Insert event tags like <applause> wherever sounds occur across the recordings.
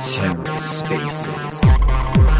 TerraSpaces. Hello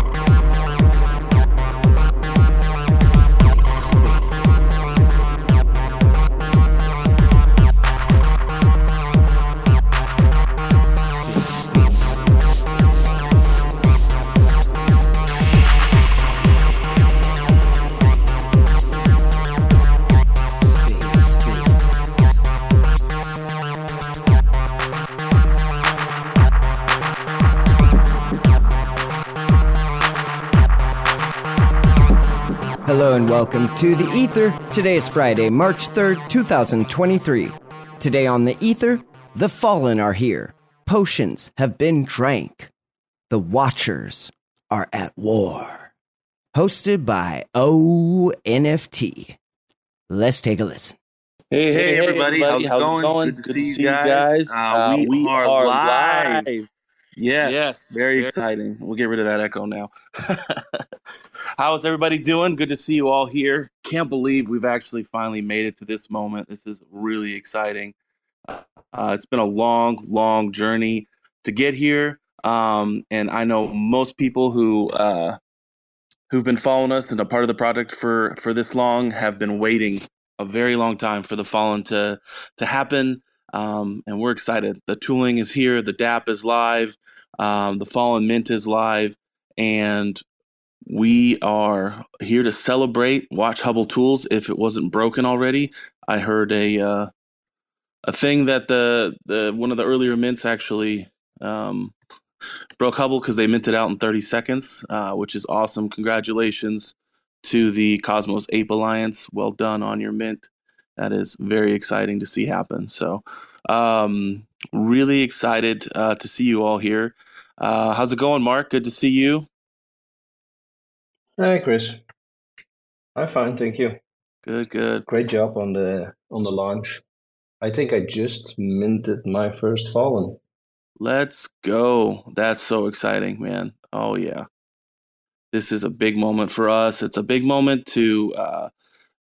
and welcome to the Ether. Today is Friday, March 3rd, 2023. Today on the Ether, the Fallen are here. Potions have been drank. The Watchers are at war. Hosted by ONFT. Let's take a listen. Hey, hey, Hey, everybody. How's, it going? Good to see you guys. Uh, we, are, live. Yes. Yes. Very Very- exciting. We'll get rid of that echo now. <laughs> How's everybody doing? Good to see you all here. Can't believe we've actually finally made it to this moment. This is really exciting. Uh, it's been a long, long journey to get here. Um, and I know most people who uh, who've been following us and a part of the project for for this long have been waiting a very long time for the fallen to to happen um, and we're excited the tooling is here the dap is live um, the fallen mint is live and we are here to celebrate watch hubble tools if it wasn't broken already i heard a uh, a thing that the the one of the earlier mints actually um, broke hubble because they minted out in 30 seconds uh, which is awesome congratulations to the Cosmos Ape Alliance. Well done on your mint. That is very exciting to see happen. So, um, really excited uh, to see you all here. Uh, how's it going, Mark? Good to see you. Hi, Chris. I'm fine, thank you. Good, good. Great job on the on the launch. I think I just minted my first fallen. Let's go. That's so exciting, man. Oh, yeah. This is a big moment for us. It's a big moment to, uh,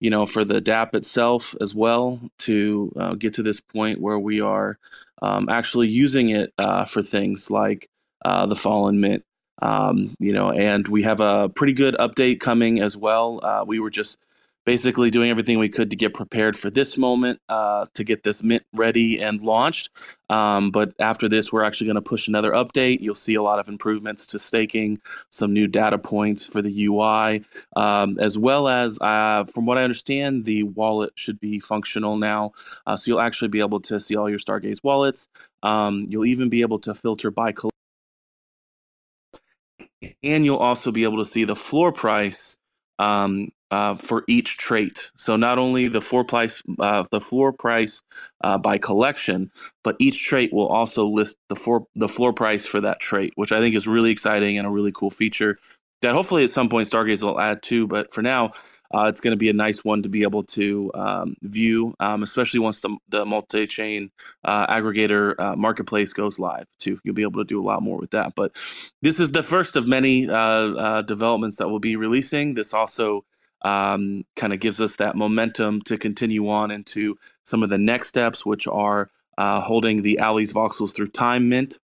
you know, for the DAP itself as well to uh, get to this point where we are um, actually using it uh, for things like uh, the Fallen Mint. Um, you know, and we have a pretty good update coming as well. Uh, we were just basically doing everything we could to get prepared for this moment, uh, to get this mint ready and launched. Um, but after this, we're actually going to push another update. You'll see a lot of improvements to staking, some new data points for the UI, um, as well as, uh, from what I understand, the wallet should be functional now. Uh, so you'll actually be able to see all your Stargaze wallets. Um, you'll even be able to filter by. And you'll also be able to see the floor price um, uh, for each trait. So not only the floor price, uh, the floor price uh, by collection, but each trait will also list the floor the floor price for that trait, which I think is really exciting and a really cool feature that hopefully at some point Stargaze will add to. But for now, uh, it's going to be a nice one to be able to um, view, um, especially once the the multi chain uh, aggregator marketplace goes live too. You'll be able to do a lot more with that. But this is the first of many developments that we'll be releasing. This also um, kind of gives us that momentum to continue on into some of the next steps, which are uh, holding the Alley's voxels through time mint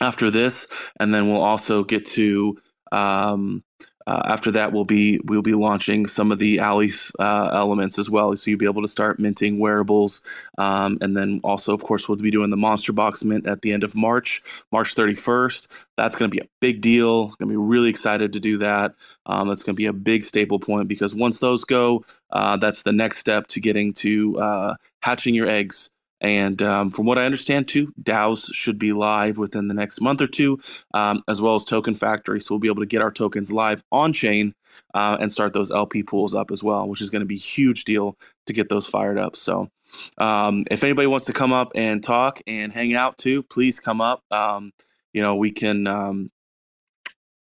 after this, and then we'll also get to um, uh, after that we'll be we'll be launching some of the Alley's uh, elements as well, so you'll be able to start minting wearables, um, and then also of course we'll be doing the monster box mint at the end of March, March 31st. That's going to be a big deal. Going to be really excited to do that. Um, that's going to be a big staple point because once those go, uh, that's the next step to getting to uh, hatching your eggs. And um, from what I understand, too, DAOs should be live within the next month or two, um, as well as Token Factory. So we'll be able to get our tokens live on chain uh, and start those LP pools up as well, which is going to be a huge deal to get those fired up. So um, if anybody wants to come up and talk and hang out too, please come up. Um, you know, we can um,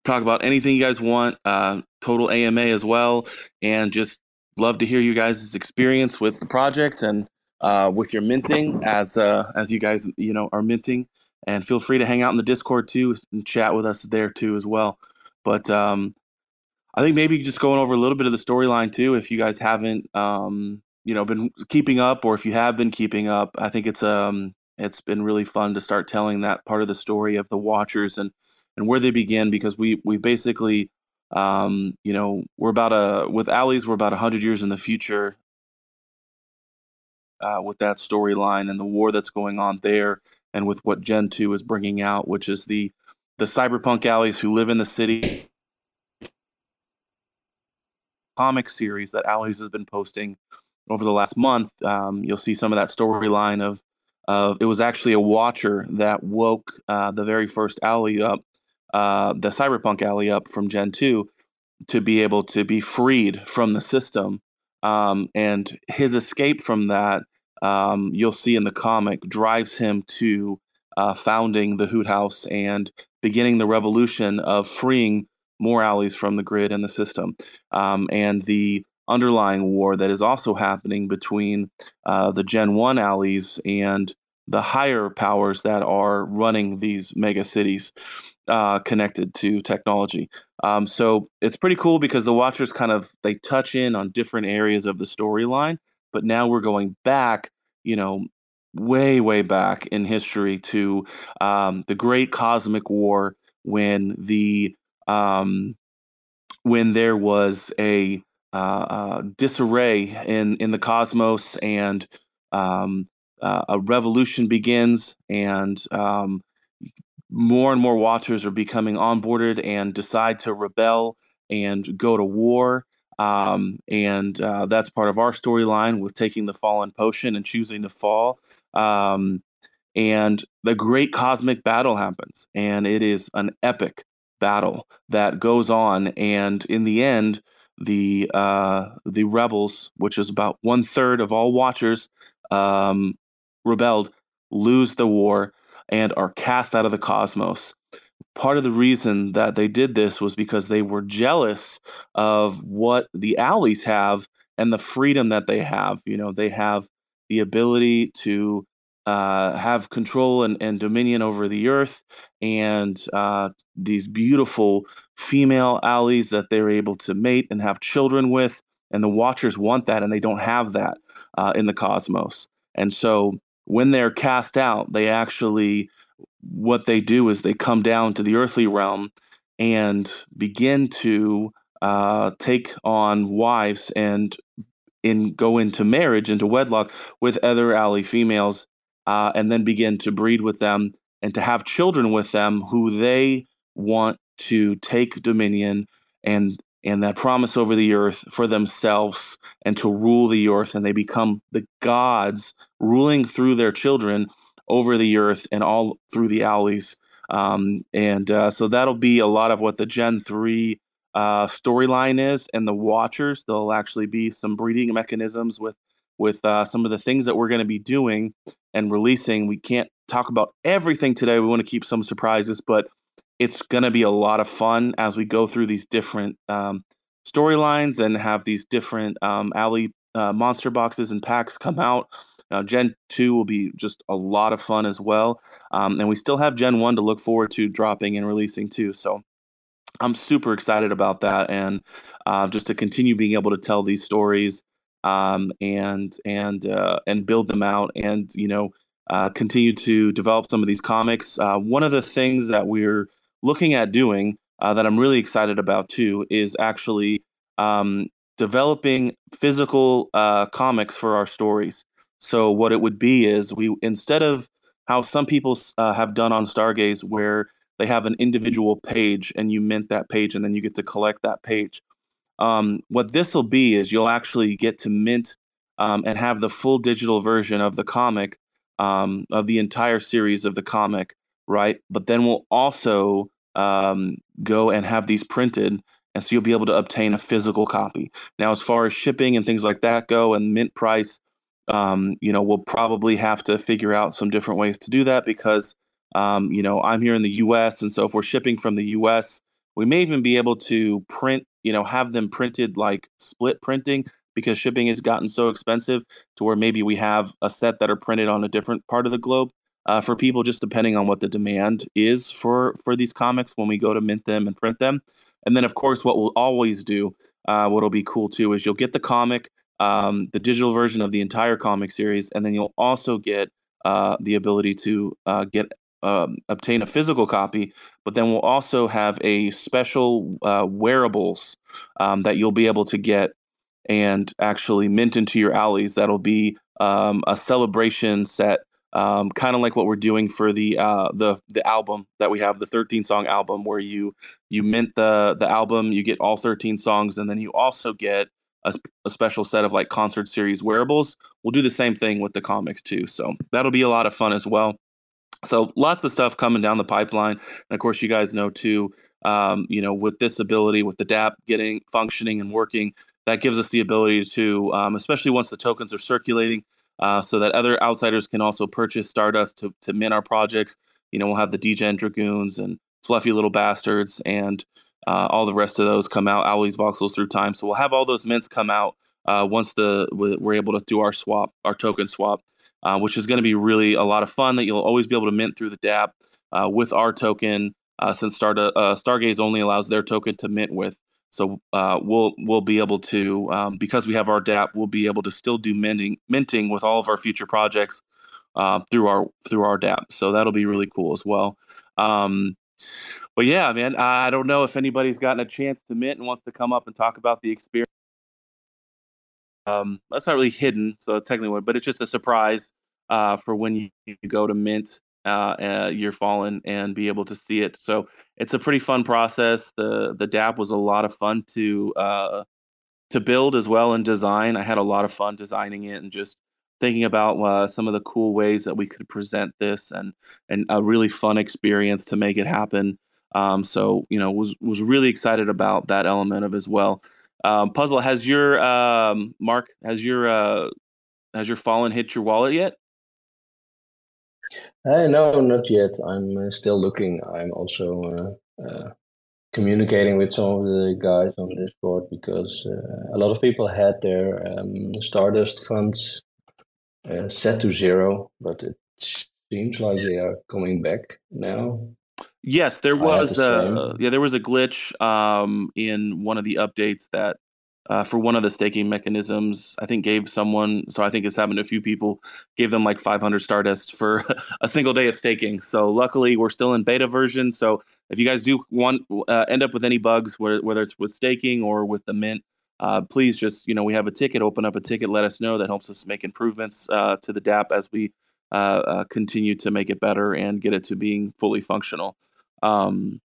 talk about anything you guys want, uh, total AMA as well, and just love to hear you guys' experience with the project and uh, with your minting as uh, as you guys you know are minting. And feel free to hang out in the Discord too and chat with us there too as well. But um, I think maybe just going over a little bit of the storyline too, if you guys haven't um, you know been keeping up, or if you have been keeping up, I think it's um it's been really fun to start telling that part of the story of the Watchers and and where they begin because we we basically um, you know we're about a with alleys we're about hundred years in the future uh, with that storyline and the war that's going on there and with what Gen two is bringing out, which is the the cyberpunk alleys who live in the city comic series that Alleys has been posting over the last month. Um, you'll see some of that storyline of of it was actually a watcher that woke uh, the very first alley up, uh, the cyberpunk alley up from Gen two, to be able to be freed from the system. Um, and his escape from that, um, you'll see in the comic, drives him to uh, founding the Hoot House and beginning the revolution of freeing more alleys from the grid and the system. Um, and the underlying war that is also happening between uh, the Gen 1 alleys and the higher powers that are running these mega cities uh, connected to technology. Um, so it's pretty cool because the Watchers kind of they touch in on different areas of the storyline, but now we're going back, you know, way way back in history to um, the Great Cosmic War when the um, when there was a uh, uh, disarray in in the cosmos and um, uh, a revolution begins and um, more and more watchers are becoming onboarded and decide to rebel and go to war. Um, and uh, that's part of our storyline with taking the fallen potion and choosing to fall. Um, and the great cosmic battle happens and it is an epic battle that goes on. And in the end the uh, the rebels which is about one third of all watchers um, rebelled lose the war and are cast out of the cosmos part of the reason that they did this was because they were jealous of what the alleys have and the freedom that they have you know they have the ability to uh, have control and, and, dominion over the earth and uh, these beautiful female alleys that they're able to mate and have children with. And the Watchers want that, and they don't have that uh, in the cosmos. And so when they're cast out, they actually, what they do is they come down to the earthly realm and begin to uh, take on wives and in go into marriage, into wedlock with other alley females uh, and then begin to breed with them and to have children with them who they want to take dominion and and that promise over the earth for themselves and to rule the earth and they become the gods ruling through their children over the earth and all through the alleys um, and uh, so that'll be a lot of what the gen 3 uh, storyline is and the watchers there'll actually be some breeding mechanisms with with uh, some of the things that we're going to be doing and releasing. We can't talk about everything today. We want to keep some surprises, but it's going to be a lot of fun as we go through these different um, storylines and have these different um, alley uh, monster boxes and packs come out. Now, Gen 2 will be just a lot of fun as well. Um, and we still have Gen 1 to look forward to dropping and releasing too. So I'm super excited about that. And uh, just to continue being able to tell these stories um, and and uh, and build them out, and you know uh, continue to develop some of these comics. Uh, one of the things that we're looking at doing uh, that I'm really excited about too is actually um, developing physical uh, comics for our stories. So what it would be is we instead of how some people uh, have done on Stargaze, where they have an individual page and you mint that page and then you get to collect that page. Um, what this will be is you'll actually get to mint um, and have the full digital version of the comic, um, of the entire series of the comic, right? But then we'll also um, go and have these printed. And so you'll be able to obtain a physical copy. Now, as far as shipping and things like that go and mint price, um, you know, we'll probably have to figure out some different ways to do that because, um, you know, I'm here in the US. And so if we're shipping from the US, we may even be able to print, you know, have them printed like split printing because shipping has gotten so expensive to where maybe we have a set that are printed on a different part of the globe uh, for people, just depending on what the demand is for for these comics when we go to mint them and print them. And then, of course, what we'll always do, uh, what'll be cool too, is you'll get the comic um, the digital version of the entire comic series, and then you'll also get uh, the ability to uh, get um, obtain a physical copy. But then we'll also have a special uh, wearables um, that you'll be able to get and actually mint into your alleys. That'll be um, a celebration set um, kind of like what we're doing for the uh, the the album that we have, the 13 song album, where you you mint the the album, you get all 13 songs, and then you also get a, a, special set of like concert series wearables. We'll do the same thing with the comics too, so that'll be a lot of fun as well. So lots of stuff coming down the pipeline, and of course, you guys know too. Um, you know, with this ability, with the DAP getting functioning and working, that gives us the ability to, um, especially once the tokens are circulating, uh, so that other outsiders can also purchase Stardust to, to mint our projects. You know, we'll have the Degen Dragoons and Fluffy Little Bastards and uh, all the rest of those come out, Owlies, Voxels through time. So we'll have all those mints come out uh, once the we're able to do our swap, our token swap, uh, which is going to be really a lot of fun that you'll always be able to mint through the DApp uh, with our token. Since Star, Stargaze only allows their token to mint with, so uh, we'll we'll be able to um, because we have our DAP, we'll be able to still do minting minting with all of our future projects uh, through our through our DApp. So that'll be really cool as well. Um, but yeah, man, I don't know if anybody's gotten a chance to mint and wants to come up and talk about the experience. Um, that's not really hidden, so technically, but it's just a surprise uh, for when you, you go to mint uh, uh, Year Fallen and be able to see it. So it's a pretty fun process. The the DApp was a lot of fun to uh, to build as well and design. I had a lot of fun designing it and just thinking about uh, some of the cool ways that we could present this and and a really fun experience to make it happen. Um, so you know was was really excited about that element of as well. Um, Puzzle has your um, Mark has your uh, has your Fallen hit your wallet yet? Uh, no, not yet. I'm uh, still looking. I'm also uh, uh, communicating with some of the guys on Discord because uh, a lot of people had their um, Stardust funds uh, set to zero, but it seems like they are coming back now. Yes, there was a yeah, there was a glitch um, in one of the updates that uh, for one of the staking mechanisms. I think gave someone, so I think it's happened to a few people, gave them like 500 Stardust for <laughs> a single day of staking. So luckily, we're still in beta version. So if you guys do want uh, end up with any bugs, whether it's with staking or with the mint, uh, please just you know we have a ticket. Open up a ticket. Let us know. That helps us make improvements uh, to the DApp as we uh, uh, continue to make it better and get it to being fully functional. Um,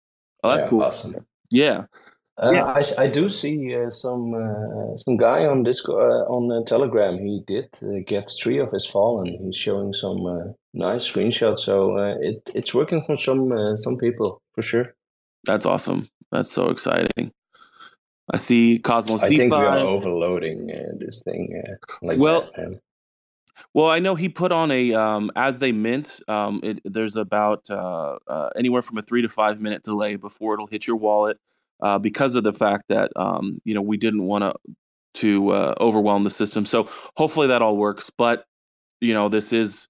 oh, that's yeah, cool. Awesome. Yeah. Uh, yeah. I, I do see uh, some uh, some guy on Discord uh, on Telegram. He did uh, get three of his fallen. He's showing some uh, nice screenshots. So it it's working for some some people for sure. That's awesome. That's so exciting. I see Cosmos. I D5. think we are overloading this thing. like well, that, well, I know he put on a um, as they mint. Um, it, there's about anywhere from a three to five minute delay before it'll hit your wallet uh, because of the fact that um, you know we didn't want to to uh, overwhelm the system. So hopefully that all works. But you know this is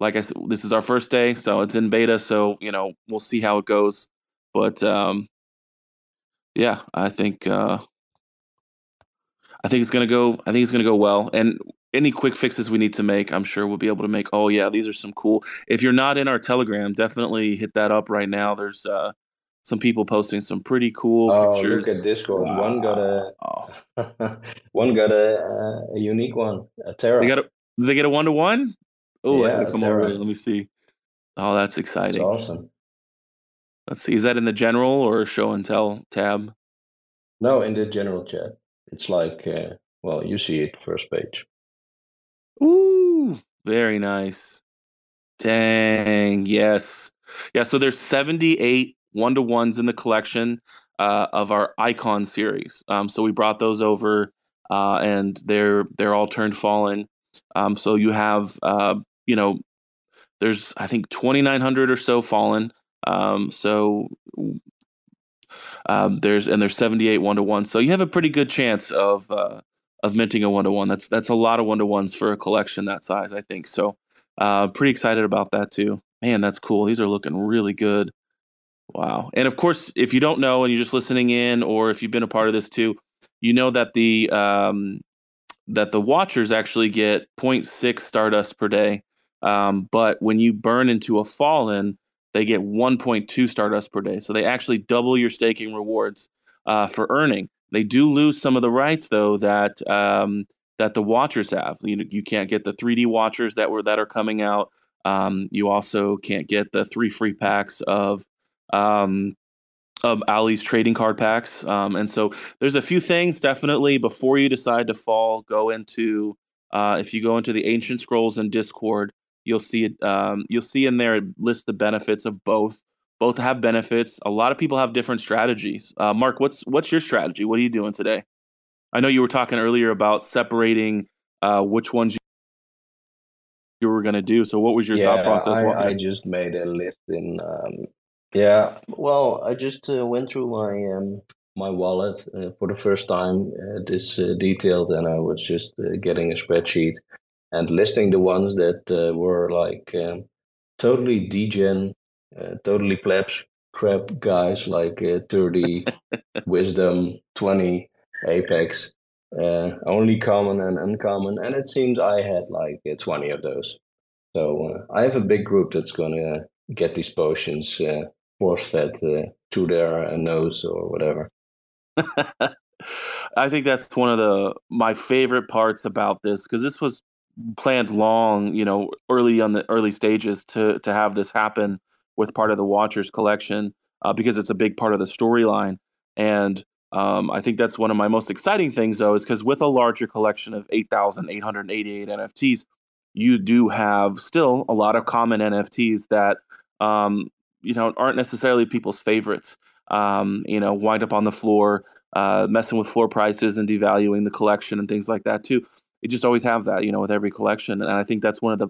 like I said, this is our first day, so it's in beta. So you know we'll see how it goes. But um, yeah, I think uh, I think it's gonna go. I think it's gonna go well. And any quick fixes we need to make, I'm sure we'll be able to make. Oh yeah, these are some cool. If you're not in our Telegram, definitely hit that up right now. There's uh, some people posting some pretty cool oh, pictures. look at Discord. Wow. One got a <laughs> one got a, a, unique one, a Terra. They got a they get a one to one. Oh, yeah, come over. Let me see. Oh, that's exciting. That's awesome. Let's see. Is that in the general or show and tell tab? No, in the general chat. It's like, uh, well, you see it first page. Ooh, very nice. Dang, yes. Yeah, so there's 78 one to ones in the collection uh, of our icon series. Um, so we brought those over, uh, and they're they're all turned fallen. Um, so you have uh, you know there's I think 2,900 or so fallen. Um, so um, there's and there's 78 one to ones. So you have a pretty good chance of uh, of minting a one to one. That's that's a lot of one to ones for a collection that size, I think. So uh, pretty excited about that too. Man, that's cool. These are looking really good. Wow. And of course, if you don't know and you're just listening in, or if you've been a part of this too, you know that the um, that the watchers actually get 0.6 stardust per day. Um, but when you burn into a fallen, they get 1.2 stardust per day. So they actually double your staking rewards uh, for earning. They do lose some of the rights though that um, that the watchers have. You you can't get the 3D watchers that were that are coming out. Um, you also can't get the three free packs of um, of Ali's trading card packs. Um, and so there's a few things definitely before you decide to fall, go into uh, if you go into the Ancient Scrolls and Discord, you'll see it. Um, you'll see in there it lists the benefits of both. Both have benefits. A lot of people have different strategies. Uh, Mark, what's what's your strategy? What are you doing today? I know you were talking earlier about separating uh, which ones you were going to do. So, what was your yeah, thought process? I, I just made a list in um, yeah, well, I just uh, went through my um, my wallet uh, for the first time uh, this uh, detailed, and I was just uh, getting a spreadsheet and listing the ones that uh, were like um, totally degen, totally plebs crap guys like 30 <laughs> wisdom 20 apex only common and uncommon and it seems i had like 20 of those. So i have a big group that's gonna get these potions force that uh, to their uh, nose or whatever. <laughs> I think that's one of the my favorite parts about this because this was planned long, you know, early on the early stages to to have this happen with part of the Watchers collection uh, because it's a big part of the storyline. And um, I think that's one of my most exciting things, though, is because with a larger collection of 8,888 NFTs, you do have still a lot of common NFTs that um, you know aren't necessarily people's favorites. Um, you know, wind up on the floor, uh, messing with floor prices and devaluing the collection and things like that too. You just always have that, you know, with every collection, and I think that's one of the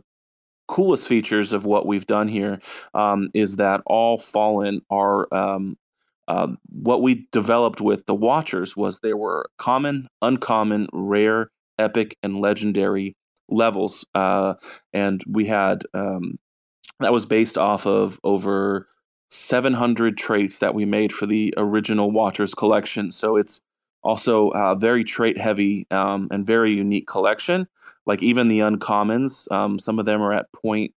coolest features of what we've done here um, is that all fallen are um, uh, what we developed with the watchers was there were common uncommon rare epic and legendary levels uh, and we had um, that was based off of over 700 traits that we made for the original Watchers collection. So it's also a very trait heavy um, and very unique collection. Like even the uncommons, um, some of them are at point,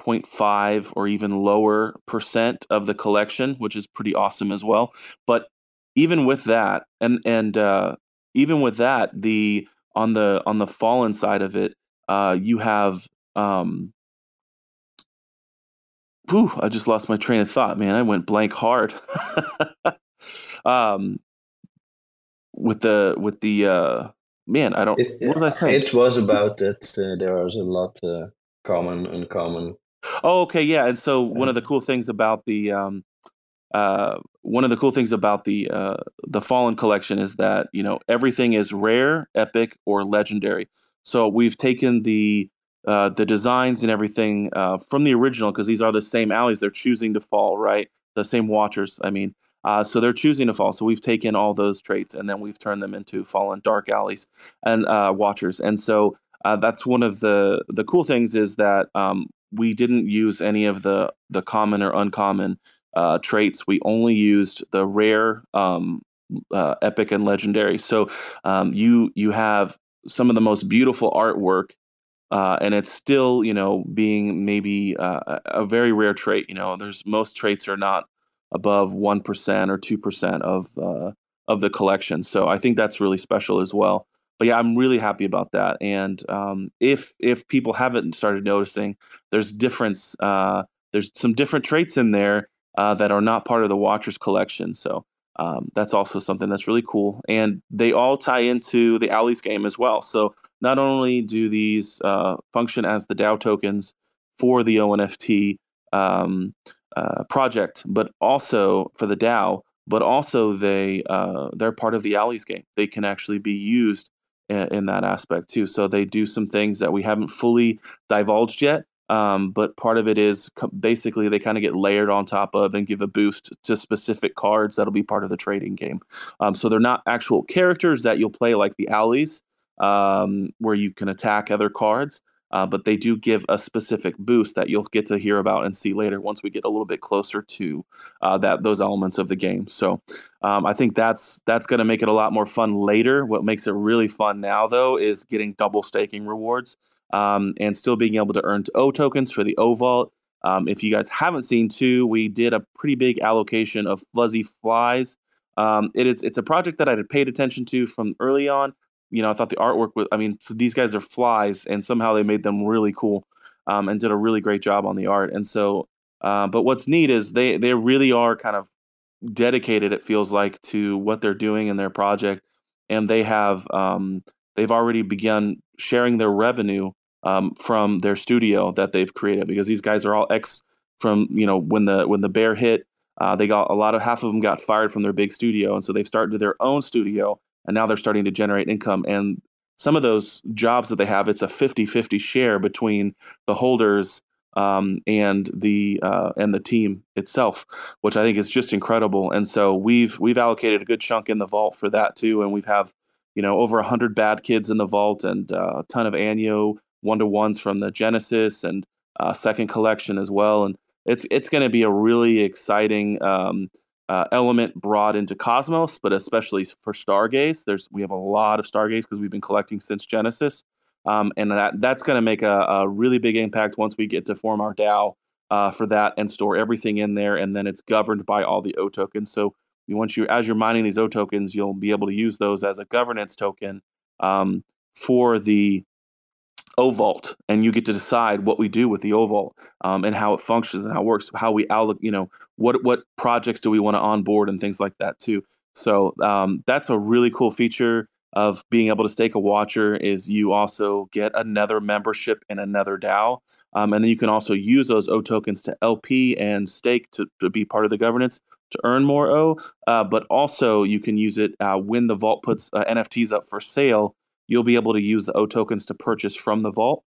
0.5 or even lower percent of the collection, which is pretty awesome as well. But even with that, and and uh, even with that, the on the on the fallen side of it, uh, you have um, whew, I just lost my train of thought, man. I went blank hard. <laughs> um, with the with the uh, man, I don't. It, what was I saying? It was about that uh, there was a lot uh, common, uncommon. Oh, okay, yeah. And so one of the cool things about the um, uh, one of the cool things about the uh, the Fallen collection is that you know everything is rare, epic, or legendary. So we've taken the uh, the designs and everything uh, from the original because these are the same alleys. They're choosing to fall, right? The same watchers. I mean, uh, so they're choosing to fall. So we've taken all those traits and then we've turned them into fallen dark alleys and uh, watchers. And so uh, that's one of the the cool things is that um, we didn't use any of the the common or uncommon uh, traits. We only used the rare, um, epic, and legendary. So um, you you have some of the most beautiful artwork uh, and it's still you know being maybe uh, a very rare trait you know there's most traits are not above 1% or 2% of uh, of the collection so i think that's really special as well. But yeah i'm really happy about that and um, if if people haven't started noticing there's difference uh, there's some different traits in there uh, that are not part of the watchers collection so um, that's also something that's really cool and they all tie into the Ali's game as well so not only do these uh, function as the DAO tokens for the ONFT um, uh, project, but also for the DAO, but also they uh, they're part of the Ali's game. They can actually be used in, in, that aspect too. So they do some things that we haven't fully divulged yet. Um, but part of it is basically they kind of get layered on top of and give a boost to specific cards that'll be part of the trading game. Um, so they're not actual characters that you'll play like the Ali's, um, where you can attack other cards. uh, but they do give a specific boost that you'll get to hear about and see later once we get a little bit closer to uh, that those elements of the game. So um, I think that's that's going to make it a lot more fun later. What makes it really fun now, though, is getting double staking rewards um, and still being able to earn O tokens for the O Vault. Um, if you guys haven't seen too, we did a pretty big allocation of fuzzy flies. Um, it is it's a project that I had paid attention to from early on you know, I thought the artwork was. I mean, these guys are flies, and somehow they made them really cool, um, and did a really great job on the art. And so, uh, but what's neat is they they really are kind of dedicated. It feels like to what they're doing in their project, and they have um, they've already begun sharing their revenue um, from their studio that they've created because these guys are all ex from you know when the when the bear hit. Uh, they got a lot of half of them got fired from their big studio, and so they've started their own studio and now they're starting to generate income and some of those jobs that they have it's a 50-50 share between the holders um, and the uh, and the team itself, which I think is just incredible. And so we've we've allocated a good chunk in the vault for that too, and we've have you know over hundred bad kids in the vault and uh, a ton of Anyo one to ones from the Genesis and uh, second collection as well. And it's it's going to be a really exciting um, uh, element brought into Cosmos, but especially for Stargaze. There's we have a lot of Stargaze because we've been collecting since Genesis, um, and that that's going to make a, a, really big impact once we get to form our DAO uh, for that and store everything in there, and then it's governed by all the O tokens. So once you as you're mining these O tokens, you'll be able to use those as a governance token um, for the Vault, and you get to decide what we do with the O Vault um, and how it functions and how it works, how we alloc, you know, what what projects do we want to onboard and things like that too. So um, that's a really cool feature of being able to stake a watcher is you also get another membership in another DAO. Um, and then you can also use those O tokens to LP and stake to, to be part of the governance to earn more O. Uh, but also you can use it uh, when the vault puts uh, NFTs up for sale you'll be able to use the O tokens to purchase from the vault.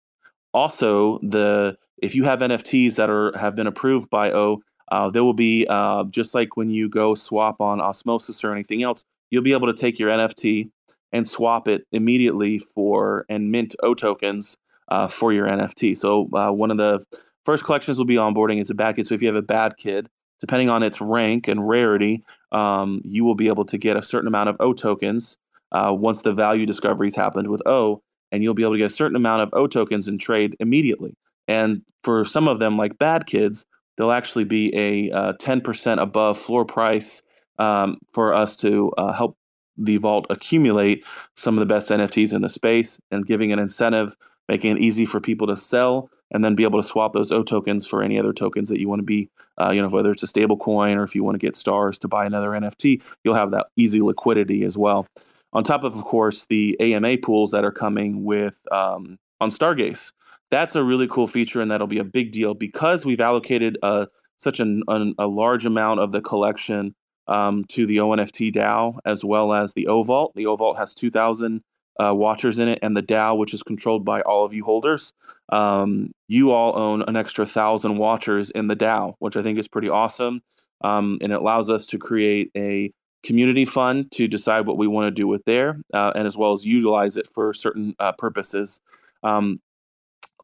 Also, the if you have NFTs that are have been approved by O, uh, there will be uh, just like when you go swap on Osmosis or anything else, you'll be able to take your NFT and swap it immediately for and mint O tokens uh, for your NFT. So uh, one of the first collections will be onboarding is a bad kid. So if you have a bad kid, depending on its rank and rarity, um, you will be able to get a certain amount of O tokens uh, once the value discoveries happened with O, and you'll be able to get a certain amount of O tokens and trade immediately. And for some of them, like bad kids, they'll actually be a uh, 10% above floor price um, for us to uh, help the vault accumulate some of the best NFTs in the space and giving an incentive, making it easy for people to sell and then be able to swap those O tokens for any other tokens that you want to be, uh, you know, whether it's a stable coin or if you want to get stars to buy another NFT, you'll have that easy liquidity as well on top of, of course, the AMA pools that are coming with um, on Stargaze. That's a really cool feature, and that'll be a big deal because we've allocated uh, such an, an, a large amount of the collection um, to the ONFT DAO as well as the OVault. The OVault has 2,000 uh, watchers in it, and the DAO, which is controlled by all of you holders, um, you all own an extra thousand watchers in the DAO, which I think is pretty awesome. Um, and it allows us to create a community fund to decide what we want to do with there, uh, and as well as utilize it for certain uh, purposes. Um,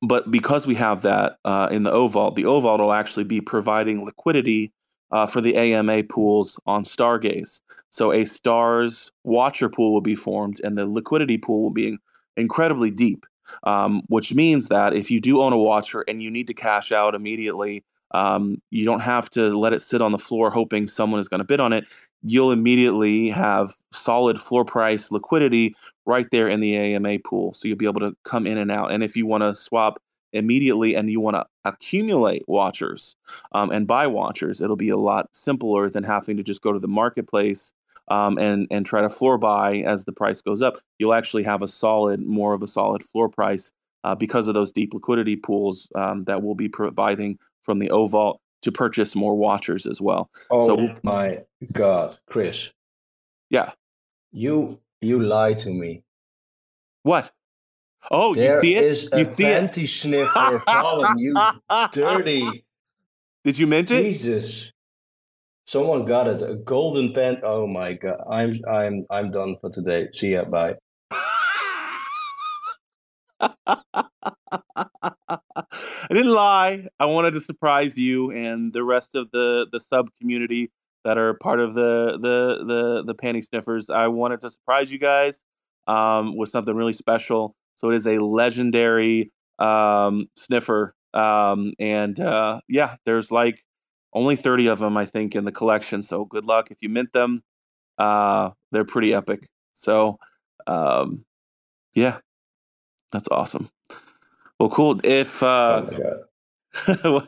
but because we have that uh, in the O Vault, the O Vault will actually be providing liquidity uh, for the AMA pools on Stargaze. So a Stars Watcher pool will be formed, and the liquidity pool will be incredibly deep. Um, which means that if you do own a watcher and you need to cash out immediately, um, you don't have to let it sit on the floor hoping someone is going to bid on it you'll immediately have solid floor price liquidity right there in the AMA pool. So you'll be able to come in and out. And if you want to swap immediately and you want to accumulate watchers um, and buy watchers, it'll be a lot simpler than having to just go to the marketplace um, and and try to floor buy as the price goes up. You'll actually have a solid, more of a solid floor price uh, because of those deep liquidity pools um, that we'll be providing from the O Vault to purchase more watchers as well. Oh so, my god, Chris. Yeah. You you lie to me. What? Oh, there you see it? Is you a see panty it? sniffer fallen, you dirty. <laughs> Did you mint it? Jesus. Someone got it. A golden pen. Oh my god. I'm I'm I'm done for today. See ya. Bye. <laughs> I didn't lie. I wanted to surprise you and the rest of the the sub community that are part of the the the the panty sniffers. I wanted to surprise you guys um, with something really special. So it is a legendary um, sniffer, um, and uh, yeah, there's like only 30 of them, I think, in the collection. So good luck if you mint them. Uh, they're pretty epic. So um, yeah, that's awesome. Well, cool. If uh, oh, <laughs>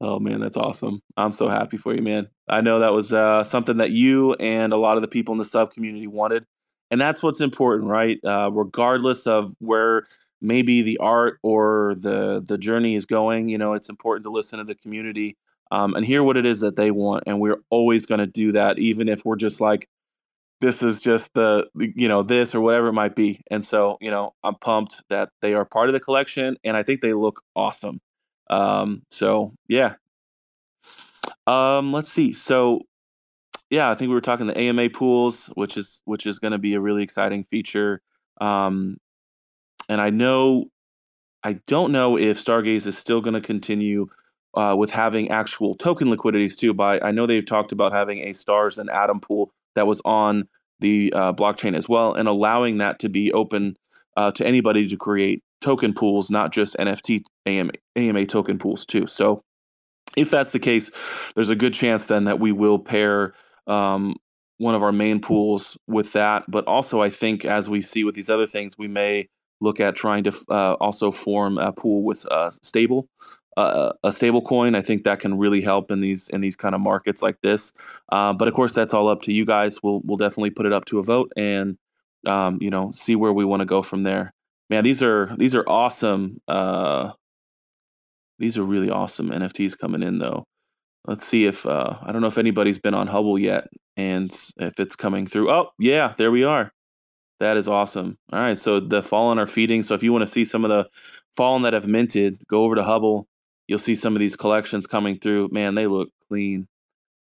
oh man, that's awesome. I'm so happy for you, man. I know that was uh, something that you and a lot of the people in the sub community wanted, and that's what's important, right? Uh, regardless of where maybe the art or the the journey is going, you know, it's important to listen to the community um, and hear what it is that they want, and we're always going to do that, even if we're just like this is just the you know this or whatever it might be. And so you know i'm pumped that they are part of the collection and i think they look awesome. Um so yeah. Um let's see. So yeah i think we were talking the ama pools which is which is going to be a really exciting feature. Um and i know i don't know if stargaze is still going to continue uh, with having actual token liquidities too by i know they've talked about having a stars and atom pool that was on the uh, blockchain as well, and allowing that to be open uh, to anybody to create token pools, not just NFT AMA, AMA token pools too. So, if that's the case, there's a good chance then that we will pair um, one of our main pools with that. But also, I think as we see with these other things, we may look at trying to uh, also form a pool with uh, stable uh, a stable coin. I think that can really help in these in these kind of markets like this. Uh, but of course, that's all up to you guys. We'll we'll definitely put it up to a vote and um, you know see where we want to go from there. Man, these are these are awesome. Uh, these are really awesome NFTs coming in though. Let's see if uh, I don't know if anybody's been on Hubble yet and if it's coming through. Oh yeah, there we are. That is awesome. All right, so the fallen are feeding. So if you want to see some of the fallen that have minted, go over to Hubble you'll see some of these collections coming through. Man, they look clean.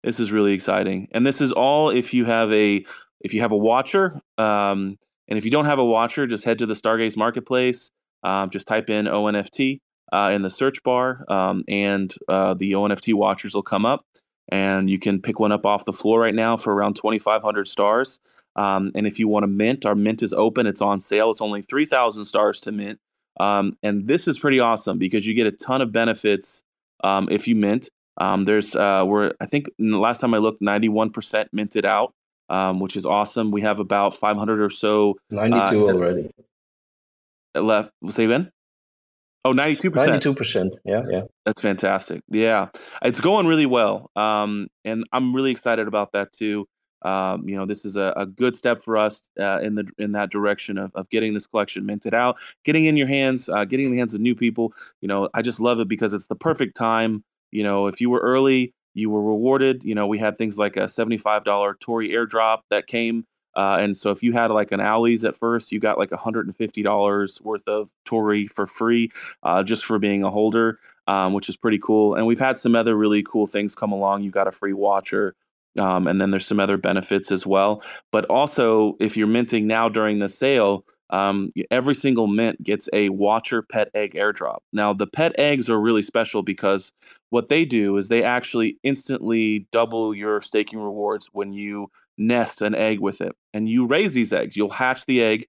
This is really exciting, and this is all if you have a if you have a watcher. Um, and if you don't have a watcher, just head to the Stargaze Marketplace. Um, just type in ONFT uh, in the search bar, um, and uh, the ONFT watchers will come up, and you can pick one up off the floor right now for around 2,500 stars. Um, and if you want to mint, our mint is open. It's on sale. It's only 3,000 stars to mint. Um, and this is pretty awesome because you get a ton of benefits um, if you mint. Um, there's uh, we're I think the last time I looked, 91% minted out, um, which is awesome. We have about 500 or so. 92 uh, already. Left. Say then? Oh, 92%. 92%. Yeah, yeah. That's fantastic. Yeah. It's going really well. Um, and I'm really excited about that too. Um, you know, this is a, a good step for us uh, in the in that direction of, of getting this collection minted out, getting in your hands, uh, getting in the hands of new people. You know, I just love it because it's the perfect time. You know, if you were early, you were rewarded. You know, we had things like a seventy-five dollar Tori airdrop that came. Uh, and so if you had like an Owleez at first, you got like $150 worth of Tory for free uh, just for being a holder, um, which is pretty cool. And we've had some other really cool things come along. You got a free watcher. Um, and then there's some other benefits as well. But also, if you're minting now during the sale, um, every single mint gets a Watcher Pet Egg airdrop. Now, the pet eggs are really special because what they do is they actually instantly double your staking rewards when you nest an egg with it. And you raise these eggs. You'll hatch the egg,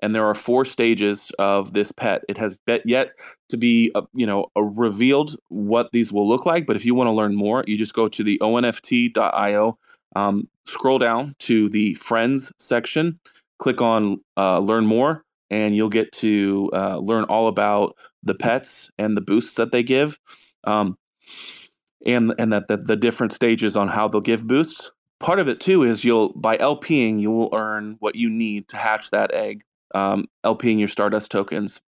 and there are four stages of this pet. It has yet to be, uh, you know, revealed what these will look like. But if you want to learn more, you just go to the onft.io, um, scroll down to the friends section, click on uh, learn more, and you'll get to uh, learn all about the pets and the boosts that they give, um, and and that the, the different stages on how they'll give boosts part of it too is you'll by LPing you will earn what you need to hatch that egg um, LPing your Stardust tokens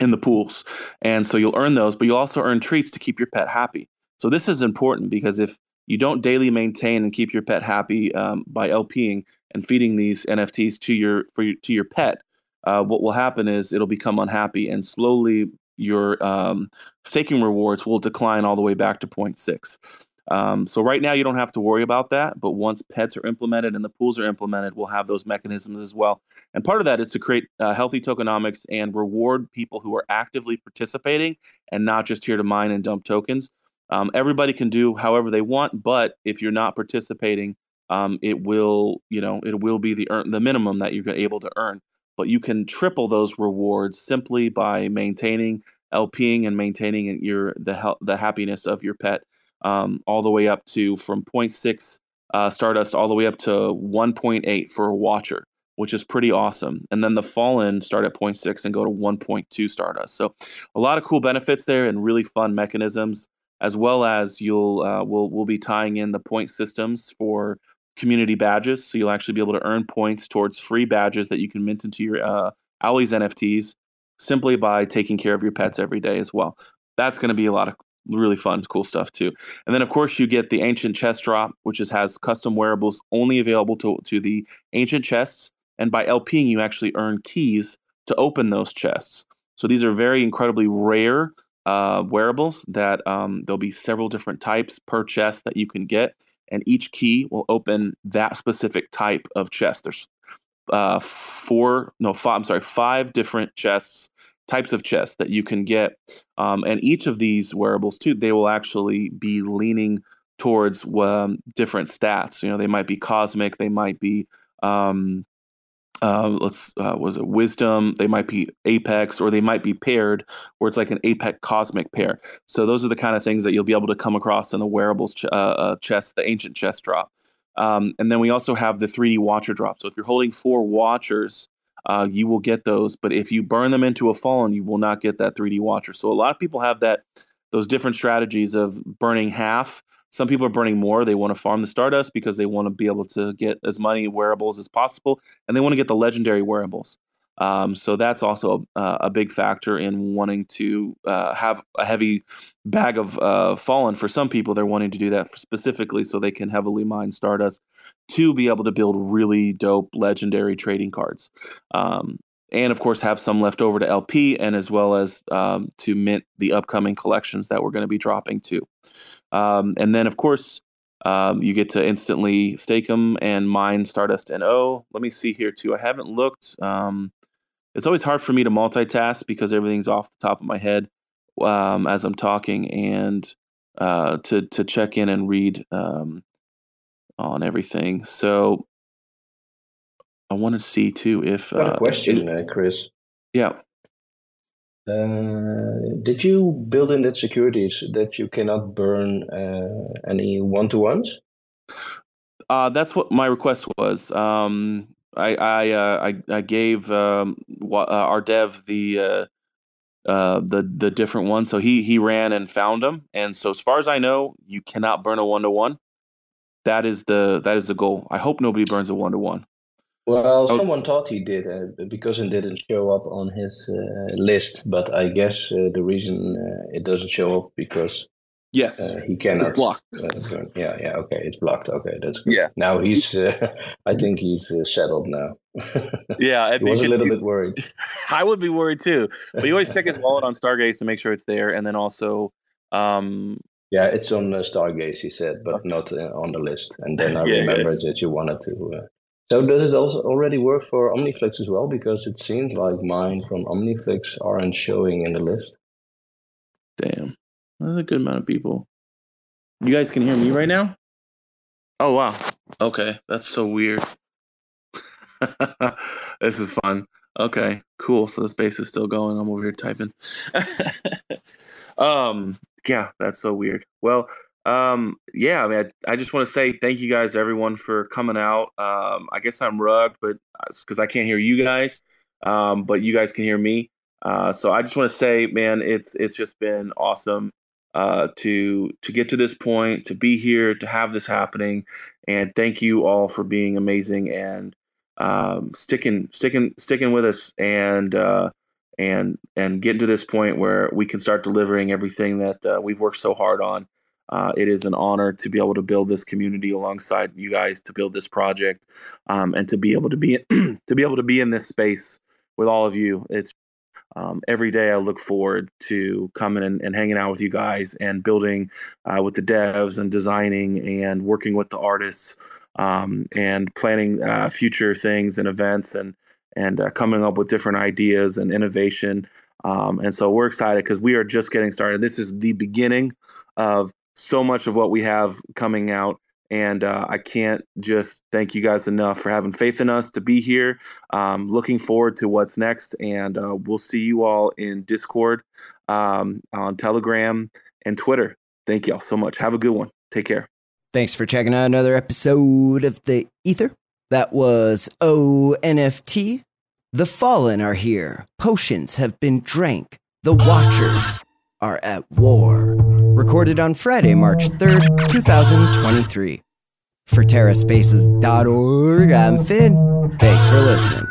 in the pools. And so you'll earn those, but you'll also earn treats to keep your pet happy. So this is important because if you don't daily maintain and keep your pet happy um, by LPing and feeding these NFTs to your for your, to your pet, uh, what will happen is it'll become unhappy and slowly your um, staking rewards will decline all the way back to 0.6. Um, so right now you don't have to worry about that, but once pets are implemented and the pools are implemented, we'll have those mechanisms as well. And part of that is to create uh, healthy tokenomics and reward people who are actively participating and not just here to mine and dump tokens. Um, everybody can do however they want, but if you're not participating, um, it will, you know, it will be the earn, the minimum that you're able to earn. But you can triple those rewards simply by maintaining LPing and maintaining your the the happiness of your pet um, all the way up to from 0.6 uh, Stardust all the way up to 1.8 for a watcher, which is pretty awesome. And then the Fallen start at 0.6 and go to 1.2 Stardust. So a lot of cool benefits there and really fun mechanisms, as well as you'll uh, we'll we'll be tying in the point systems for community badges. So you'll actually be able to earn points towards free badges that you can mint into your uh, NFTs simply by taking care of your pets every day as well. That's going to be a lot of really fun, cool stuff too. And then of course you get the ancient chest drop, which is, has custom wearables only available to to the ancient chests. And by LPing, you actually earn keys to open those chests. So these are very incredibly rare uh, wearables that um, there'll be several different types per chest that you can get, and each key will open that specific type of chest. There's uh, four, no, five, I'm sorry, five different chests types of chests that you can get. Um, and each of these wearables, too, they will actually be leaning towards um, different stats. You know, they might be cosmic, they might be. Um, uh, let's uh, was it wisdom they might be apex or they might be paired where it's like an apex cosmic pair so those are the kind of things that you'll be able to come across in the wearables ch- uh, uh chest the ancient chest drop um, and then we also have the 3d watcher drop so if you're holding four watchers uh, you will get those. But if you burn them into a fallen, you will not get that 3D watcher. So a lot of people have that those different strategies of burning half. Some people are burning more. They want to farm the Stardust because they want to be able to get as many wearables as possible, and they want to get the legendary wearables. Um, so that's also uh, a big factor in wanting to uh, have a heavy bag of uh, fallen. For some people, they're wanting to do that specifically so they can heavily mine Stardust to be able to build really dope legendary trading cards. Um, and of course, have some left over to LP and as well as um, to mint the upcoming collections that we're going to be dropping too. Um, and then, of course, um, you get to instantly stake them and mine Stardust and O. Let me see here too. I haven't looked. It's always hard for me to multitask because everything's off the top of my head um, as I'm talking, and uh, to to check in and read um, on everything. So I want to see too if uh, a question, it, uh, Chris. Yeah. Uh, did you build in that securities that you cannot burn uh, any one to ones? Uh, that's what my request was. Um, I I uh, I, I gave um, uh, our dev the uh, uh, the the different ones, so he he ran and found them. And so, as far as I know, you cannot burn a one to one. That is the that is the goal. I hope nobody burns a one to one. Well, oh. someone thought he did uh, because it didn't show up on his uh, list, but I guess uh, the reason uh, it doesn't show up because Yes, uh, he cannot. It's blocked. Uh, yeah, yeah. Okay, it's blocked. Okay, that's good. yeah. Now he's. Uh, <laughs> I think he's uh, settled now. <laughs> yeah, I was a little bit worried. <laughs> I would be worried too, but he always check his wallet on Stargaze to make sure it's there, and then also. Um, yeah, it's on uh, Stargaze. He said, but not uh, on the list. And then I yeah, remembered yeah. that you wanted to. so does it also already work for OmniFlix as well? Because it seems like mine from OmniFlix aren't showing in the list. Damn. That's a good amount of people. You guys can hear me right now? Oh wow. Okay, that's so weird. <laughs> this is fun. Okay, cool. So the space is still going. I'm over here typing. <laughs> um, yeah, that's so weird. Well, um, yeah, I mean, I, I just want to say thank you guys, everyone, for coming out. Um, I guess I'm rugged, but because uh, I can't hear you guys, um, but you guys can hear me. Uh, so I just want to say, man, it's it's just been awesome uh, to to get to this point, to be here, to have this happening, and thank you all for being amazing and um, sticking sticking sticking with us and uh, and and getting to this point where we can start delivering everything that uh, we've worked so hard on. Uh, it is an honor to be able to build this community alongside you guys to build this project um, and to be able to be <clears throat> to be able to be in this space with all of you. It's um, every day I look forward to coming and, and hanging out with you guys and building uh, with the devs and designing and working with the artists um, and planning uh, future things and events and and uh, coming up with different ideas and innovation. Um, and so we're excited because we are just getting started. This is the beginning of so much of what we have coming out. And uh, I can't just thank you guys enough for having faith in us to be here. Um, looking forward to what's next. And uh, we'll see you all in Discord, um, on Telegram, and Twitter. Thank you all so much. Have a good one. Take care. Thanks for checking out another episode of The Ether. That was øhhNFT. The fallen are here. Potions have been drank. The watchers are at war. Recorded on Friday, March 3rd, 2023. For TerraSpaces.org, I'm Finn. Thanks for listening.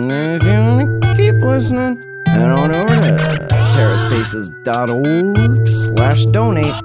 If you want to keep listening, head on over to terraspaces.org slash donate